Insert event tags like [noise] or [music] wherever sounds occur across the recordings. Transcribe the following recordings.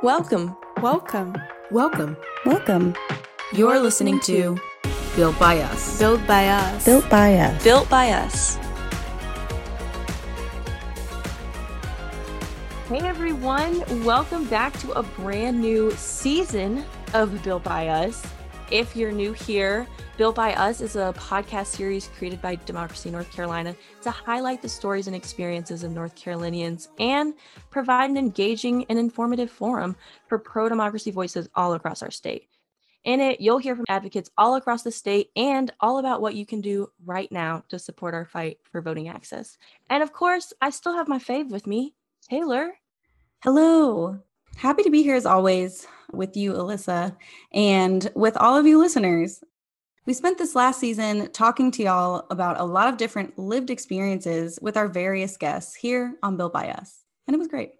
Welcome. Welcome. Welcome. Welcome. You're listening to Built by Us. Built by Us. Built by Us. Built by Us. Hey everyone, welcome back to a brand new season of Built by Us. If you're new here, Built by Us is a podcast series created by Democracy North Carolina to highlight the stories and experiences of North Carolinians and provide an engaging and informative forum for pro democracy voices all across our state. In it, you'll hear from advocates all across the state and all about what you can do right now to support our fight for voting access. And of course, I still have my fave with me, Taylor. Hello. Happy to be here as always with you, Alyssa, and with all of you listeners. We spent this last season talking to y'all about a lot of different lived experiences with our various guests here on Built by Us, and it was great.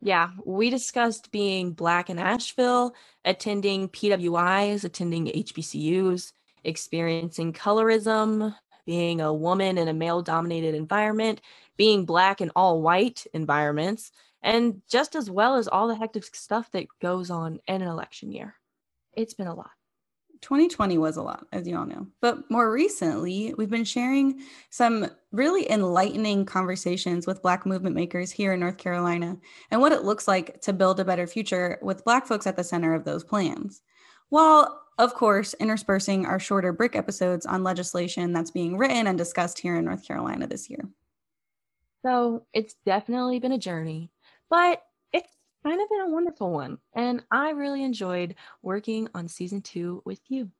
Yeah, we discussed being Black in Asheville, attending PWIs, attending HBCUs, experiencing colorism, being a woman in a male dominated environment, being Black in all white environments, and just as well as all the hectic stuff that goes on in an election year. It's been a lot. 2020 was a lot, as you all know. But more recently, we've been sharing some really enlightening conversations with Black movement makers here in North Carolina and what it looks like to build a better future with Black folks at the center of those plans. While, of course, interspersing our shorter brick episodes on legislation that's being written and discussed here in North Carolina this year. So it's definitely been a journey, but it's kind of been a wonderful one. And I really enjoyed working on season two with you.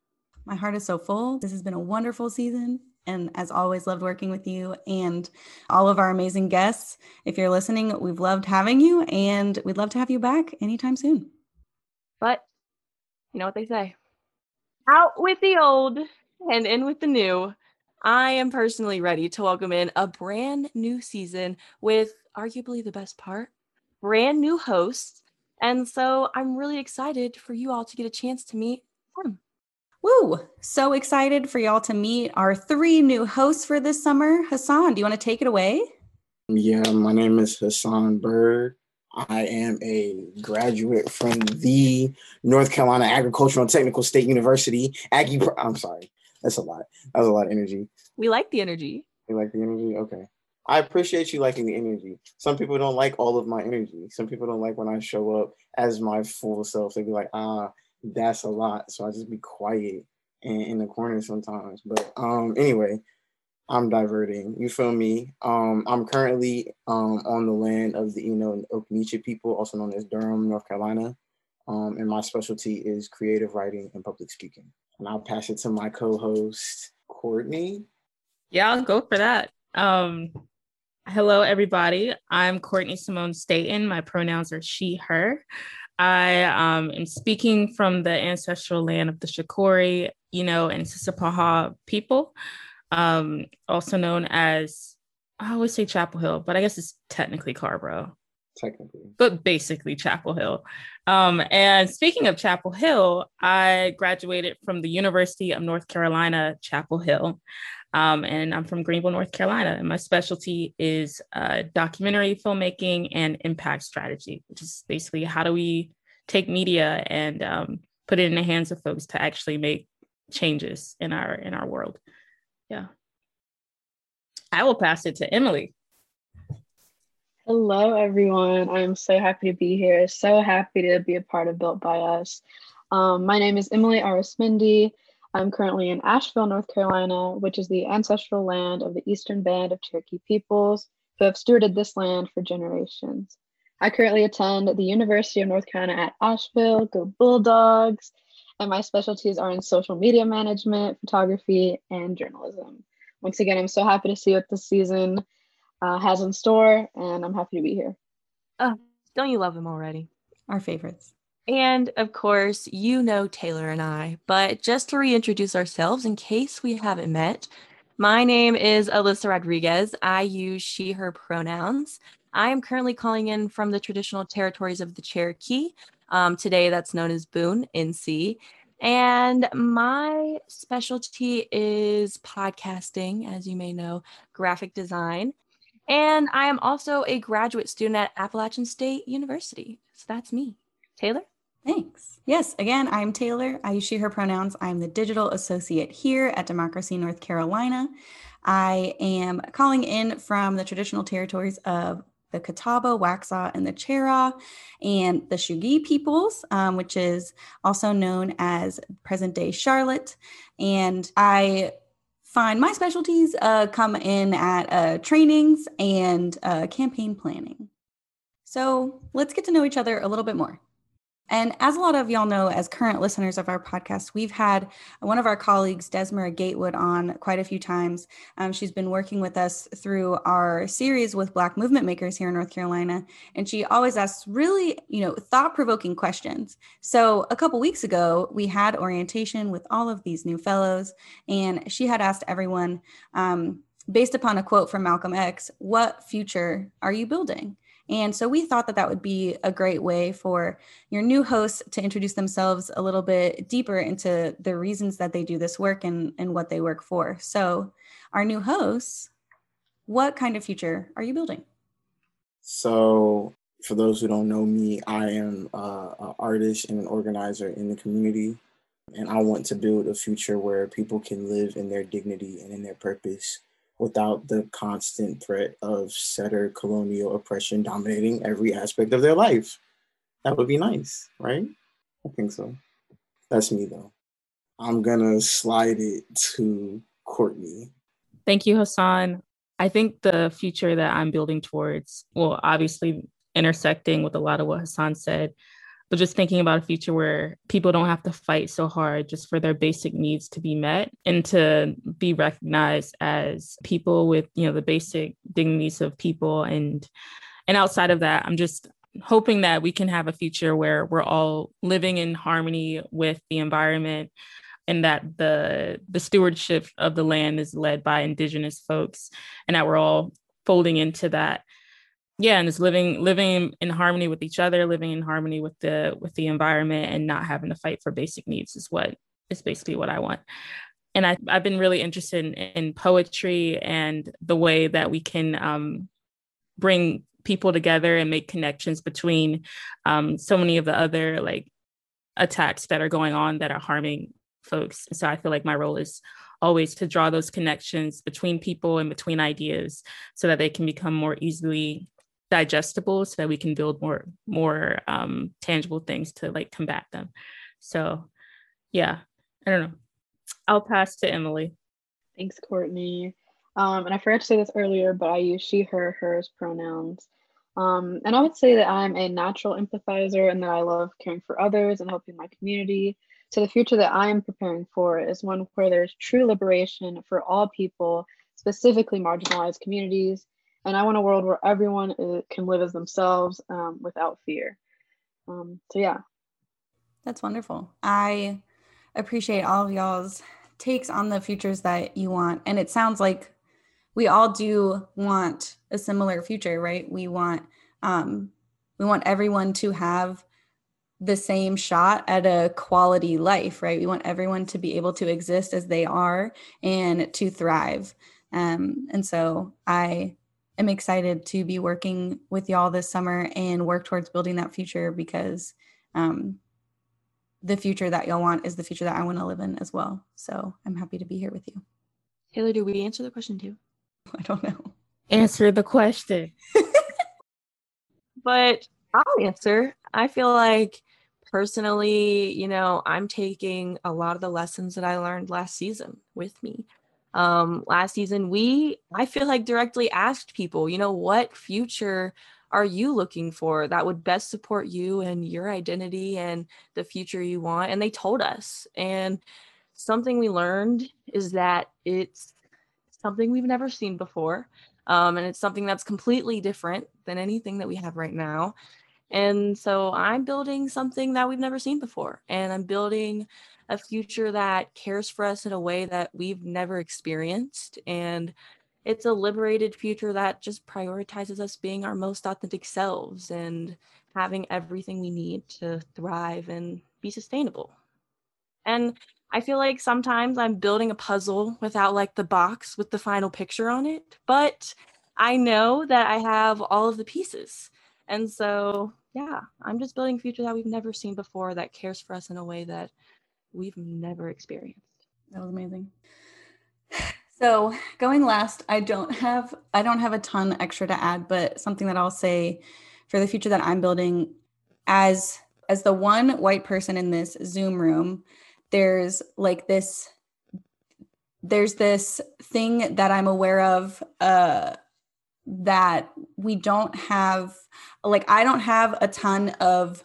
My heart is so full. This has been a wonderful season. And as always, loved working with you and all of our amazing guests. If you're listening, we've loved having you and we'd love to have you back anytime soon. But you know what they say out with the old and in with the new. I am personally ready to welcome in a brand new season with arguably the best part brand new hosts. And so I'm really excited for you all to get a chance to meet them. Woo! So excited for y'all to meet our three new hosts for this summer. Hassan, do you want to take it away? Yeah, my name is Hassan Bird. I am a graduate from the North Carolina Agricultural and Technical State University. Aggie, I'm sorry, that's a lot. That was a lot of energy. We like the energy. We like the energy? Okay. I appreciate you liking the energy. Some people don't like all of my energy. Some people don't like when I show up as my full self. They be like, ah, that's a lot. So I just be quiet and in the corner sometimes. But um, anyway, I'm diverting. You feel me? Um, I'm currently um, on the land of the Eno and Occaneechi people, also known as Durham, North Carolina. Um, and my specialty is creative writing and public speaking. And I'll pass it to my co-host, Courtney. Yeah, I'll go for that. Um, Hello, everybody. I'm Courtney Simone Staten. My pronouns are she, her. I um, am speaking from the ancestral land of the Shakori, you know, and Sissipahaw people, um, also known as, I always say Chapel Hill, but I guess it's technically Carrboro. Technically. But basically Chapel Hill. Um, and speaking of Chapel Hill, I graduated from the University of North Carolina, Chapel Hill. Um, and I'm from Greenville, North Carolina. And my specialty is uh, documentary filmmaking and impact strategy, which is basically how do we take media and um, put it in the hands of folks to actually make changes in our in our world. Yeah. I will pass it to Emily. Hello, everyone. I'm so happy to be here. So happy to be a part of Built by Us. Um, my name is Emily Arismendi. I'm currently in Asheville, North Carolina, which is the ancestral land of the Eastern Band of Cherokee peoples who have stewarded this land for generations. I currently attend the University of North Carolina at Asheville, go Bulldogs, and my specialties are in social media management, photography, and journalism. Once again, I'm so happy to see what this season uh, has in store, and I'm happy to be here. Oh, don't you love them already? Our favorites. And of course, you know Taylor and I, but just to reintroduce ourselves in case we haven't met, my name is Alyssa Rodriguez. I use she, her pronouns. I am currently calling in from the traditional territories of the Cherokee. Um, today, that's known as Boone, NC. And my specialty is podcasting, as you may know, graphic design. And I am also a graduate student at Appalachian State University. So that's me. Taylor? Thanks. Yes, again, I'm Taylor. I use she, her pronouns. I'm the digital associate here at Democracy North Carolina. I am calling in from the traditional territories of the Catawba, Waxhaw, and the Cheraw, and the Shugi peoples, um, which is also known as present day Charlotte. And I find my specialties uh, come in at uh, trainings and uh, campaign planning. So let's get to know each other a little bit more. And as a lot of y'all know, as current listeners of our podcast, we've had one of our colleagues, Desmara Gatewood, on quite a few times. Um, she's been working with us through our series with Black movement makers here in North Carolina, and she always asks really, you know, thought-provoking questions. So a couple weeks ago, we had orientation with all of these new fellows, and she had asked everyone, um, based upon a quote from Malcolm X, "What future are you building?" And so we thought that that would be a great way for your new hosts to introduce themselves a little bit deeper into the reasons that they do this work and, and what they work for. So, our new hosts, what kind of future are you building? So, for those who don't know me, I am uh, an artist and an organizer in the community. And I want to build a future where people can live in their dignity and in their purpose without the constant threat of settler colonial oppression dominating every aspect of their life. That would be nice, right? I think so. That's me though. I'm gonna slide it to Courtney. Thank you, Hassan. I think the future that I'm building towards, well, obviously intersecting with a lot of what Hassan said, but just thinking about a future where people don't have to fight so hard just for their basic needs to be met and to be recognized as people with you know the basic dignities of people. And and outside of that i'm just hoping that we can have a future where we're all living in harmony with the environment and that the the stewardship of the land is led by indigenous folks and that we're all folding into that yeah and it's living living in harmony with each other living in harmony with the with the environment and not having to fight for basic needs is what is basically what i want. And I, i've been really interested in, in poetry and the way that we can um, bring people together and make connections between um, so many of the other like attacks that are going on that are harming folks. So i feel like my role is always to draw those connections between people and between ideas so that they can become more easily digestible so that we can build more more um, tangible things to like combat them. So yeah i don't know. I'll pass to emily. Thanks courtney. Um, and i forgot to say this earlier but i use she her hers pronouns. Um, and i would say that i'm a natural empathizer and that i love caring for others and helping my community. So the future that i am preparing for is one where there's true liberation for all people specifically marginalized communities and I want a world where everyone is, can live as themselves um, without fear. Um, so yeah, that's wonderful. I appreciate all of y'all's takes on the futures that you want, and it sounds like we all do want a similar future, right? We want um, we want everyone to have the same shot at a quality life, right? We want everyone to be able to exist as they are and to thrive. Um, and so I am excited to be working with y'all this summer and work towards building that future because um, the future that y'all want is the future that I want to live in as well. So I'm happy to be here with you. Taylor, do we answer the question too? [laughs] I don't know. Answer the question. [laughs] but I'll answer. I feel like personally, you know, I'm taking a lot of the lessons that I learned last season with me um, last season, we, I feel like, directly asked people, you know, what future are you looking for that would best support you and your identity and the future you want? And they told us. And something we learned is that it's something we've never seen before. Um, and it's something that's completely different than anything that we have right now. And so I'm building something that we've never seen before. And I'm building a future that cares for us in a way that we've never experienced. And it's a liberated future that just prioritizes us being our most authentic selves and having everything we need to thrive and be sustainable. And I feel like sometimes I'm building a puzzle without like the box with the final picture on it, but I know that I have all of the pieces. And so yeah, I'm just building a future that we've never seen before that cares for us in a way that we've never experienced. That was amazing. [sighs] So going last, I don't have I don't have a ton extra to add, but something that I'll say for the future that I'm building as as the one white person in this Zoom room, there's like this there's this thing that I'm aware of uh that we don't have like I don't have a ton of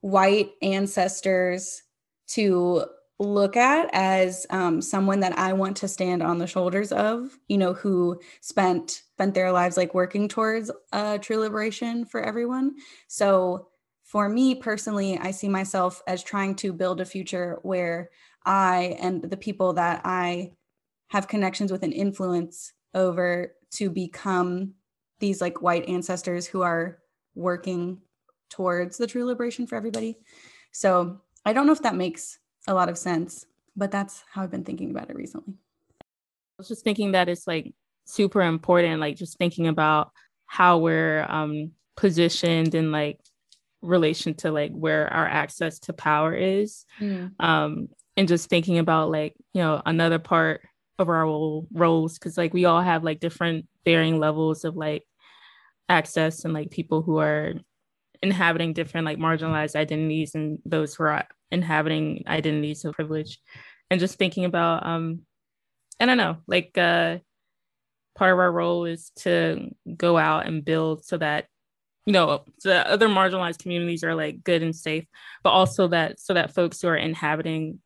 white ancestors to look at as um, someone that I want to stand on the shoulders of, you know, who spent spent their lives like working towards uh, true liberation for everyone. So for me personally, I see myself as trying to build a future where I and the people that I have connections with and influence over to become these like white ancestors who are working towards the true liberation for everybody. So I don't know if that makes a lot of sense, but that's how I've been thinking about it recently. I was just thinking that it's like super important, like just thinking about how we're um, positioned in like relation to like where our access to power is. Mm. Um, and just thinking about like, you know, another part of our roles, because like we all have like different varying levels of like access and like people who are inhabiting different like marginalized identities and those who are inhabiting identities of privilege. And just thinking about um i don't know like uh part of our role is to go out and build so that you know so that other marginalized communities are like good and safe but also that so that folks who are inhabiting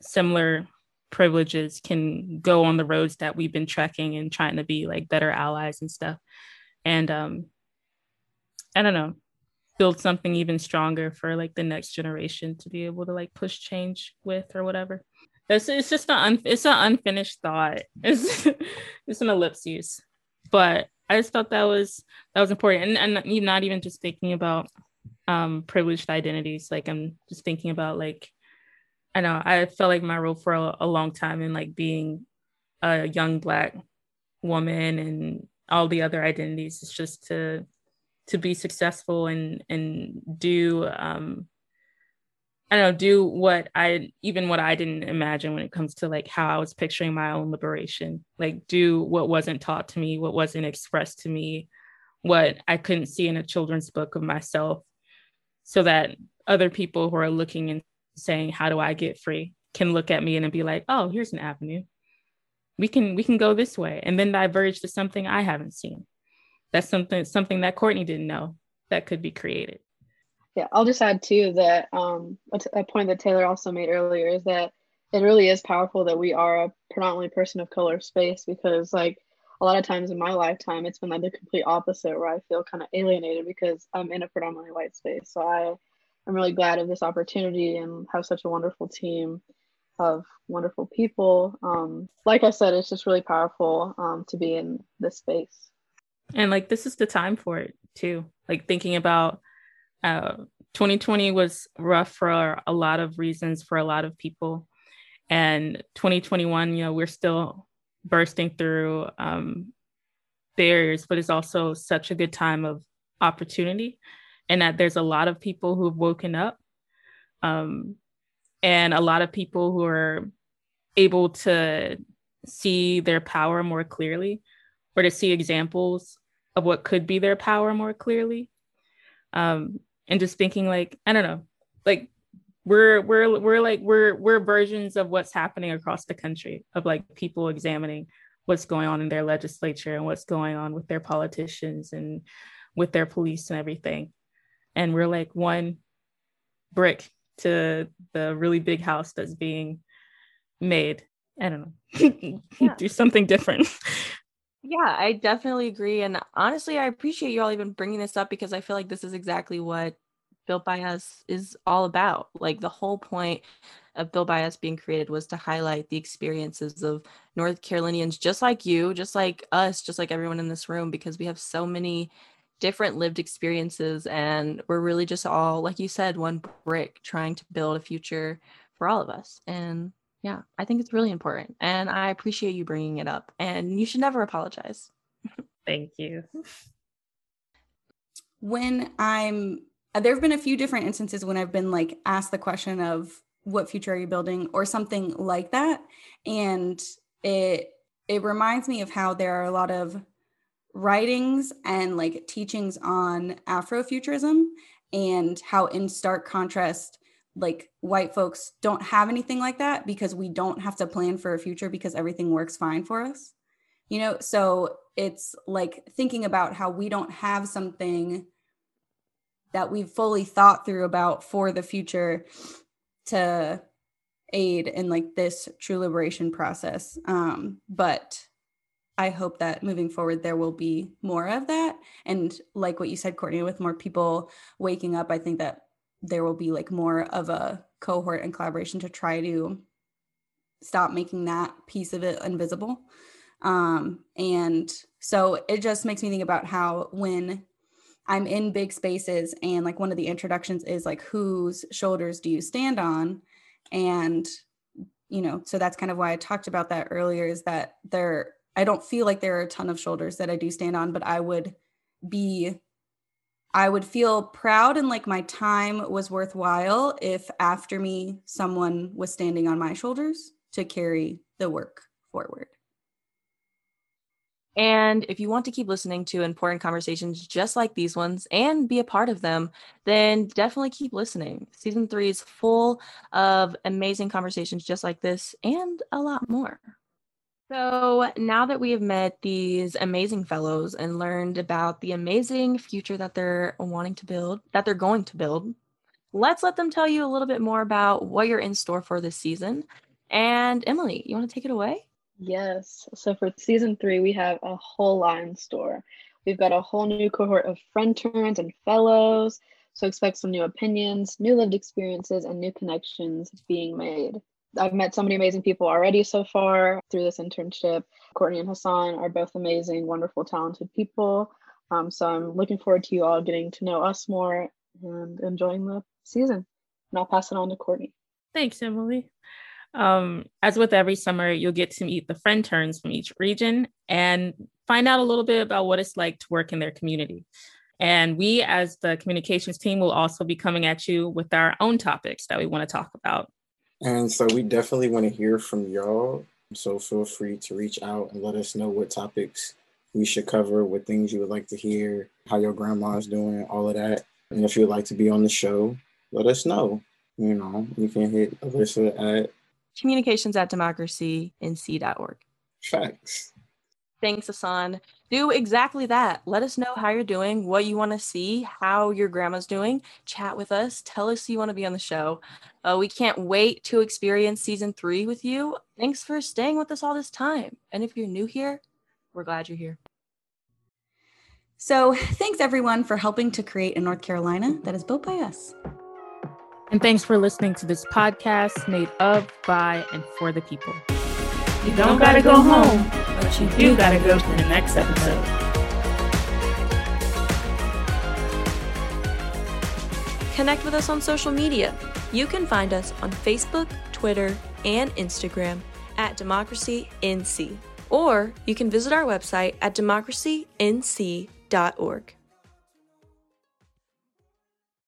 similar privileges can go on the roads that we've been trekking and trying to be like better allies and stuff. And um i don't know build something even stronger for like the next generation to be able to like push change with or whatever. It's, it's just an un, it's an unfinished thought. [laughs] It's it's an ellipsis but i just thought that was that was important. And, and not even just thinking about um privileged identities like i'm just thinking about like i know i felt like my role for a, a long time in like being a young black woman and all the other identities is just to to be successful and and do um I don't know, do what I even what I didn't imagine when it comes to like how I was picturing my own liberation. Like do what wasn't taught to me, what wasn't expressed to me, what I couldn't see in a children's book of myself, so that other people who are looking and saying, How do I get free? can look at me and be like, Oh, here's an avenue. We can we can go this way and then diverge to something I haven't seen that's something something that Courtney didn't know that could be created. Yeah, I'll just add too that um, a, point that Taylor also made earlier is that it really is powerful that we are a predominantly person of color space because like a lot of times in my lifetime it's been like the complete opposite where I feel kind of alienated because I'm in a predominantly white space. So I I'm really glad of this opportunity and have such a wonderful team of wonderful people. Um, like I said, it's just really powerful um, to be in this space and like this is the time for it too. Like thinking about uh 2020 was rough for a lot of reasons for a lot of people. And 2021 you know we're still bursting through um barriers but it's also such a good time of opportunity and that there's a lot of people who've woken up um and a lot of people who are able to see their power more clearly or to see examples of what could be their power more clearly. Um and just thinking like i don't know like we're we're we're like we're we're versions of what's happening across the country of like people examining what's going on in their legislature and what's going on with their politicians and with their police and everything. And we're like one brick to the really big house that's being made. I don't know. [laughs] Yeah. do something different [laughs] Yeah, I definitely agree. And honestly, I appreciate you all even bringing this up because I feel like this is exactly what Built by Us is all about. Like the whole point of Built by Us being created was to highlight the experiences of North Carolinians just like you, just like us, just like everyone in this room, because we have so many different lived experiences and we're really just all, like you said, one brick trying to build a future for all of us. And yeah, I think it's really important. And I appreciate you bringing it up. And you should never apologize. [laughs] Thank you. When I'm uh, there have been a few different instances when I've been like asked the question of what future are you building or something like that. And it it reminds me of how there are a lot of writings and like teachings on Afrofuturism and how in stark contrast like white folks don't have anything like that because we don't have to plan for a future because everything works fine for us. You know, so it's like thinking about how we don't have something that we've fully thought through about for the future to aid in like this true liberation process. Um, but I hope that moving forward there will be more of that. And like what you said, Courtney, with more people waking up, I think that there will be like more of a cohort and collaboration to try to stop making that piece of it invisible. Um, and so it just makes me think about how when I'm in big spaces and like one of the introductions is like whose shoulders do you stand on? And you know, so that's kind of why I talked about that earlier is that there I don't feel like there are a ton of shoulders that I do stand on, but I would be I would feel proud and like my time was worthwhile if after me someone was standing on my shoulders to carry the work forward. And if you want to keep listening to important conversations just like these ones and be a part of them, then definitely keep listening. Season three is full of amazing conversations just like this and a lot more. So now that we have met these amazing fellows and learned about the amazing future that they're wanting to build, that they're going to build, let's let them tell you a little bit more about what you're in store for this season. And Emily, you want to take it away? Yes. So for season three, we have a whole lot in store. We've got a whole new cohort of friend turns and fellows. So expect some new opinions, new lived experiences, and new connections being made. I've met so many amazing people already so far through this internship. Courtney and Hassan are both amazing, wonderful, talented people. Um, so I'm looking forward to you all getting to know us more and enjoying the season. And I'll pass it on to Courtney. Thanks, Emily. Um, as with every summer, you'll get to meet the friend turns from each region and find out a little bit about what it's like to work in their community. And we, as the communications team, will also be coming at you with our own topics that we want to talk about. And so we definitely want to hear from y'all. So feel free to reach out and let us know what topics we should cover, what things you would like to hear, how your grandma's doing, all of that. And if you'd like to be on the show, let us know. You know, you can hit Alyssa at communications at democracync.org. Facts. Thanks, Hassan. Do exactly that. Let us know how you're doing, what you want to see, how your grandma's doing. Chat with us. Tell us you want to be on the show. Uh, we can't wait to experience season three with you. Thanks for staying with us all this time. And if you're new here, we're glad you're here. So, thanks everyone for helping to create a North Carolina that is built by us. And thanks for listening to this podcast made of, by, and for the people. You don't gotta go home, but you do gotta go to the next episode. Connect with us on social media. You can find us on Facebook, Twitter, and Instagram at Democracy NC. Or you can visit our website at democracync.org.